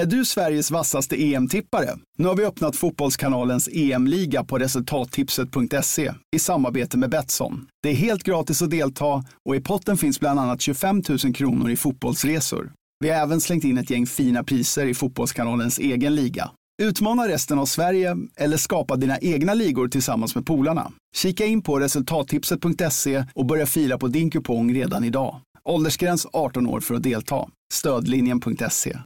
Är du Sveriges vassaste EM-tippare? Nu har vi öppnat Fotbollskanalens EM-liga på resultattipset.se i samarbete med Betsson. Det är helt gratis att delta och i potten finns bland annat 25 000 kronor i fotbollsresor. Vi har även slängt in ett gäng fina priser i Fotbollskanalens egen liga. Utmana resten av Sverige eller skapa dina egna ligor tillsammans med polarna. Kika in på resultattipset.se och börja fila på din kupong redan idag. Åldersgräns 18 år för att delta. Stödlinjen.se.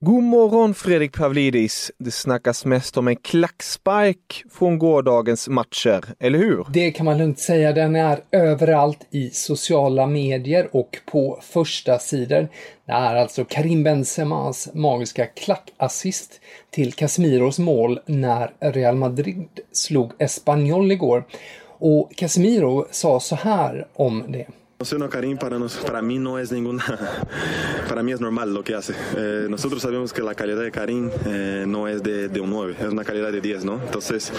God morgon Fredrik Pavlidis. Det snackas mest om en klackspark från gårdagens matcher, eller hur? Det kan man lugnt säga. Den är överallt i sociala medier och på första sidor. Det är alltså Karim Benzemas magiska klackassist till Casemiros mål när Real Madrid slog Espanyol igår. Och Casemiro sa så här om det. No, Karim para, nos, para mí no es ninguna, para mí es normal lo que hace. Eh, nosotros sabemos que la calidad de Karim eh, no es de, de, un 9, es una calidad de 10, ¿no? Entonces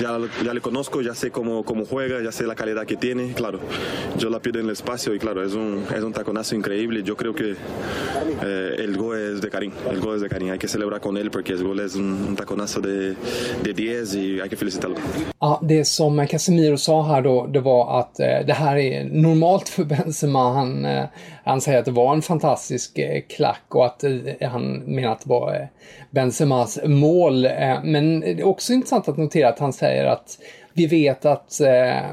ya, ya le conozco, ya sé cómo, cómo, juega, ya sé la calidad que tiene, claro. Yo la pido en el espacio y claro, es un, es un taconazo increíble. Yo creo que eh, el gol es de Karim, el gol es de Karim. Hay que celebrar con él porque el gol es un, un taconazo de, de 10 y hay que felicitarlo. Ja, det som Casemiro sa här då, det var att det här är normalt för Benzema. Han, eh, han säger att det var en fantastisk eh, klack och att eh, han menar att det var Benzemas mål. Men det är också intressant att notera att han säger att vi vet att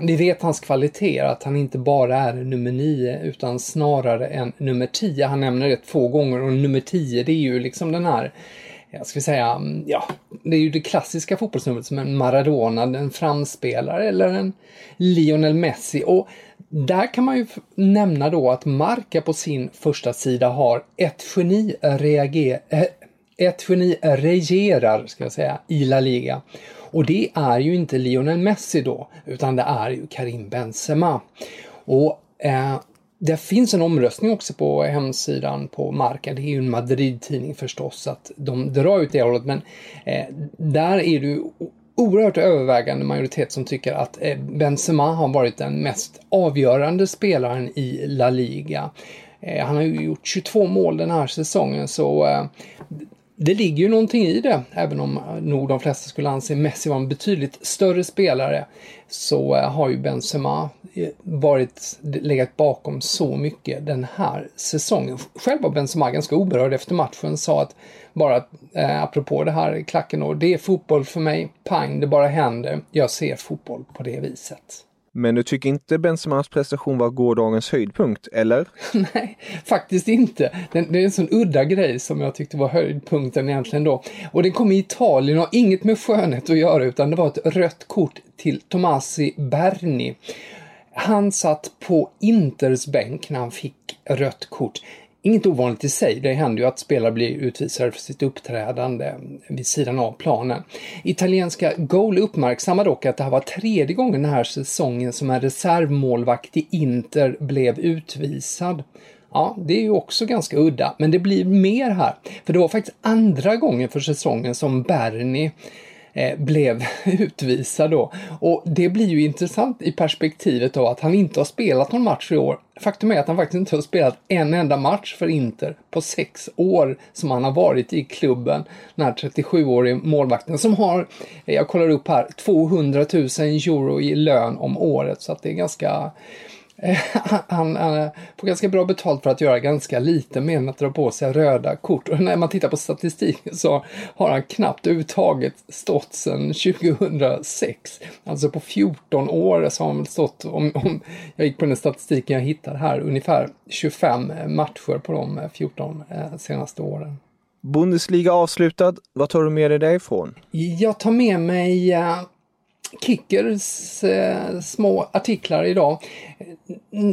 vi vet hans kvaliteter, att han inte bara är nummer 9 utan snarare en nummer 10. Han nämner det två gånger och nummer 10 det är ju liksom den här jag ska säga, mm, ja, det är ju det klassiska fotbollsnumret som en Maradona, en framspelare eller en Lionel Messi. Och där kan man ju nämna då att Marca på sin första sida har ett geni reager, eh, ett geni regerar, ska jag säga, i La Liga. Och det är ju inte Lionel Messi då, utan det är ju Karim Benzema. Och eh, det finns en omröstning också på hemsidan på Marca. Det är ju en Madrid-tidning förstås, så att de drar ut det hållet. Men eh, där är det ju oerhört övervägande majoritet som tycker att eh, Benzema har varit den mest avgörande spelaren i La Liga. Eh, han har ju gjort 22 mål den här säsongen, så eh, det ligger ju någonting i det, även om nog de flesta skulle anse Messi vara en betydligt större spelare, så eh, har ju Benzema eh, varit, legat bakom så mycket den här säsongen. Själv var Benzema ganska oberörd efter matchen, sa att bara eh, apropå det här klacken och det är fotboll för mig, pang, det bara händer. Jag ser fotboll på det viset. Men du tycker inte Benzemas prestation var gårdagens höjdpunkt, eller? Nej, faktiskt inte. Den, det är en sån udda grej som jag tyckte var höjdpunkten egentligen då. Och den kom i Italien och har inget med skönhet att göra utan det var ett rött kort till Tomasi Berni. Han satt på Inters bänk när han fick rött kort inget ovanligt i sig. Det händer ju att spelare blir utvisade för sitt uppträdande vid sidan av planen. Italienska Goal uppmärksammar dock att det här var tredje gången den här säsongen som en reservmålvakt i Inter blev utvisad. Ja, det är ju också ganska udda, men det blir mer här. För det var faktiskt andra gången för säsongen som Bernie Eh, blev utvisad då. Och det blir ju intressant i perspektivet av att han inte har spelat någon match i år. Faktum är att han faktiskt inte har spelat en enda match för Inter på sex år som han har varit i klubben. Den här 37-årige målvakten som har, eh, jag kollar upp här, 200 000 euro i lön om året så att det är ganska han, han får ganska bra betalt för att göra ganska lite mer än att dra på sig röda kort. Och när man tittar på statistiken så har han knappt överhuvudtaget stått sedan 2006. Alltså på 14 år så har han stått, om, om jag gick på den statistiken jag hittade här, ungefär 25 matcher på de 14 eh, senaste åren. Bundesliga avslutad. Vad tar du med dig därifrån? Jag tar med mig eh, Kickers eh, små artiklar idag.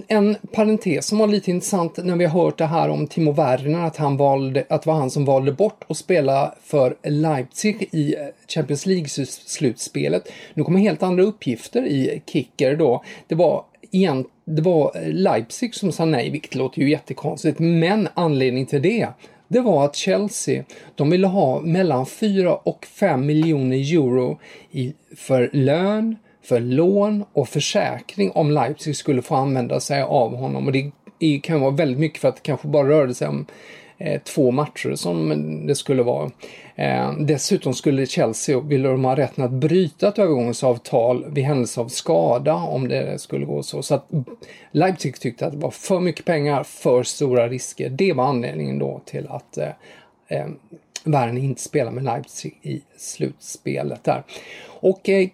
En parentes som var lite intressant när vi har hört det här om Timo Werner, att, han valde, att det var han som valde bort att spela för Leipzig i Champions League-slutspelet. Nu kommer helt andra uppgifter i Kicker då. Det var igen, det var Leipzig som sa nej, vilket låter ju jättekonstigt, men anledningen till det det var att Chelsea, de ville ha mellan 4 och 5 miljoner euro i, för lön, för lån och försäkring om Leipzig skulle få använda sig av honom. Och det kan vara väldigt mycket för att det kanske bara rörde sig om eh, två matcher som det skulle vara. Eh, dessutom skulle Chelsea, ville de ha rätten att bryta ett övergångsavtal vid händelse av skada om det skulle gå så. Så att Leipzig tyckte att det var för mycket pengar, för stora risker. Det var anledningen då till att eh, eh Werner inte spelar med Leipzig i slutspelet där. Och eh,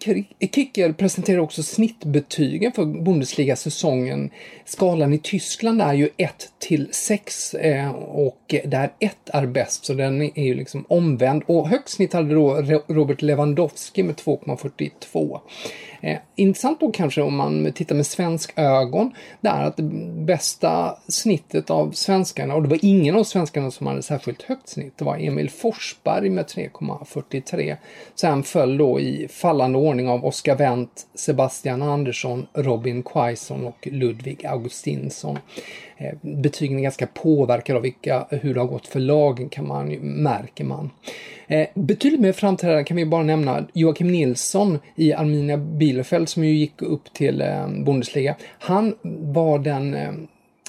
Kicker presenterar också snittbetygen för Bundesliga-säsongen. Skalan i Tyskland är ju 1 till 6 eh, och där 1 är bäst, så den är ju liksom omvänd. Och högst snitt hade då Robert Lewandowski med 2,42. Eh, intressant då kanske om man tittar med svensk ögon, det är att det bästa snittet av svenskarna, och det var ingen av svenskarna som hade särskilt högt snitt, det var Emil Forsberg med 3,43. Sen föll då i fallande ordning av Oscar Wendt, Sebastian Andersson, Robin Quaison och Ludvig Augustinsson. Eh, betygen är ganska påverkade av vilka, hur det har gått för lagen kan man, märker man. Eh, betydligt mer framträdande kan vi bara nämna Joakim Nilsson i Arminia Bielefeld som ju gick upp till eh, Bundesliga. Han var den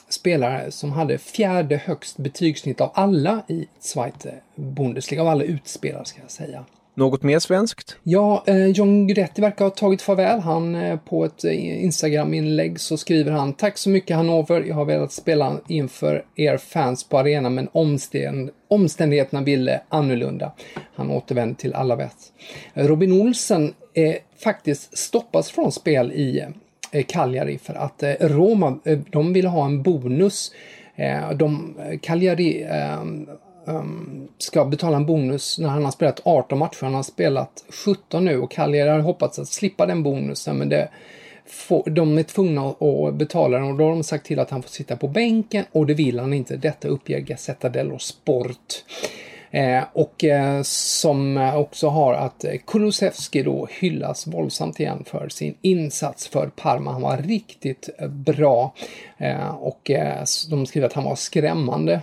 spelare som hade fjärde högst betygssnitt av alla i Zweite Bundesliga, av alla utspelare ska jag säga. Något mer svenskt? Ja, eh, John Guidetti verkar ha tagit farväl. Han eh, på ett eh, Instagram-inlägg så skriver han Tack så mycket Hannover. Jag har velat spela inför er fans på arenan men omständ omständigheterna ville annorlunda. Han återvänder till alla. Robin Olsen eh, faktiskt stoppas från spel i eh, Cagliari för att eh, Roma, eh, de ville ha en bonus. Eh, de, eh, Cagliari eh, um, ska betala en bonus när han har spelat 18 matcher. Han har spelat 17 nu och Cagliari har hoppats att slippa den bonusen men det får, de är tvungna att betala den och då har de sagt till att han får sitta på bänken och det vill han inte. Detta uppger Gazzetta dello Sport. Eh, och eh, som också har att Kulusevski då hyllas våldsamt igen för sin insats för Parma. Han var riktigt bra eh, och eh, de skriver att han var skrämmande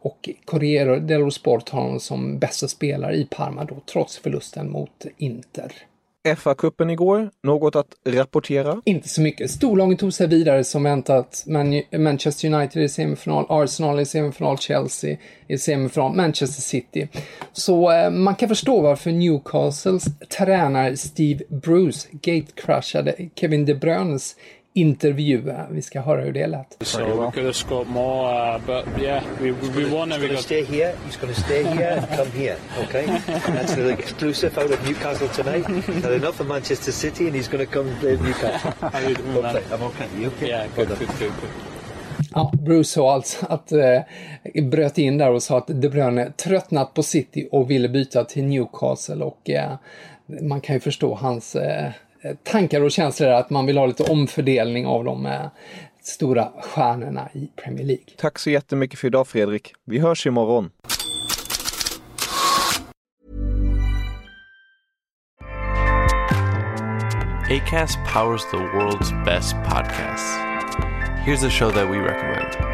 och Corriere dello Sport har honom som bästa spelare i Parma då, trots förlusten mot Inter. FA-cupen igår, något att rapportera? Inte så mycket. Storlagen tog sig vidare som väntat. Man Manchester United i semifinal, Arsenal i semifinal, Chelsea i semifinal, Manchester City. Så eh, man kan förstå varför Newcastles tränare Steve Bruce gatecrashade Kevin De Bruynes intervju. Vi ska höra hur det lät. So we could have scored more, uh, but yeah, we, we won and we got... stay here, he's going to stay here and come here, okay? That's exclusive out of Newcastle tonight. They're not for Manchester City and he's going to come play Newcastle. Okay, I'm okay. You okay? Yeah, good, good, good, good. Ja, Bruce sa alltså att eh, bröt in där och sa att De Bruyne tröttnat på City och ville byta till Newcastle och eh, man kan ju förstå hans eh, tankar och känslor att man vill ha lite omfördelning av de stora stjärnorna i Premier League. Tack så jättemycket för idag Fredrik. Vi hörs imorgon. ACAST powers the world's best podcasts. Here's a show that we recommend.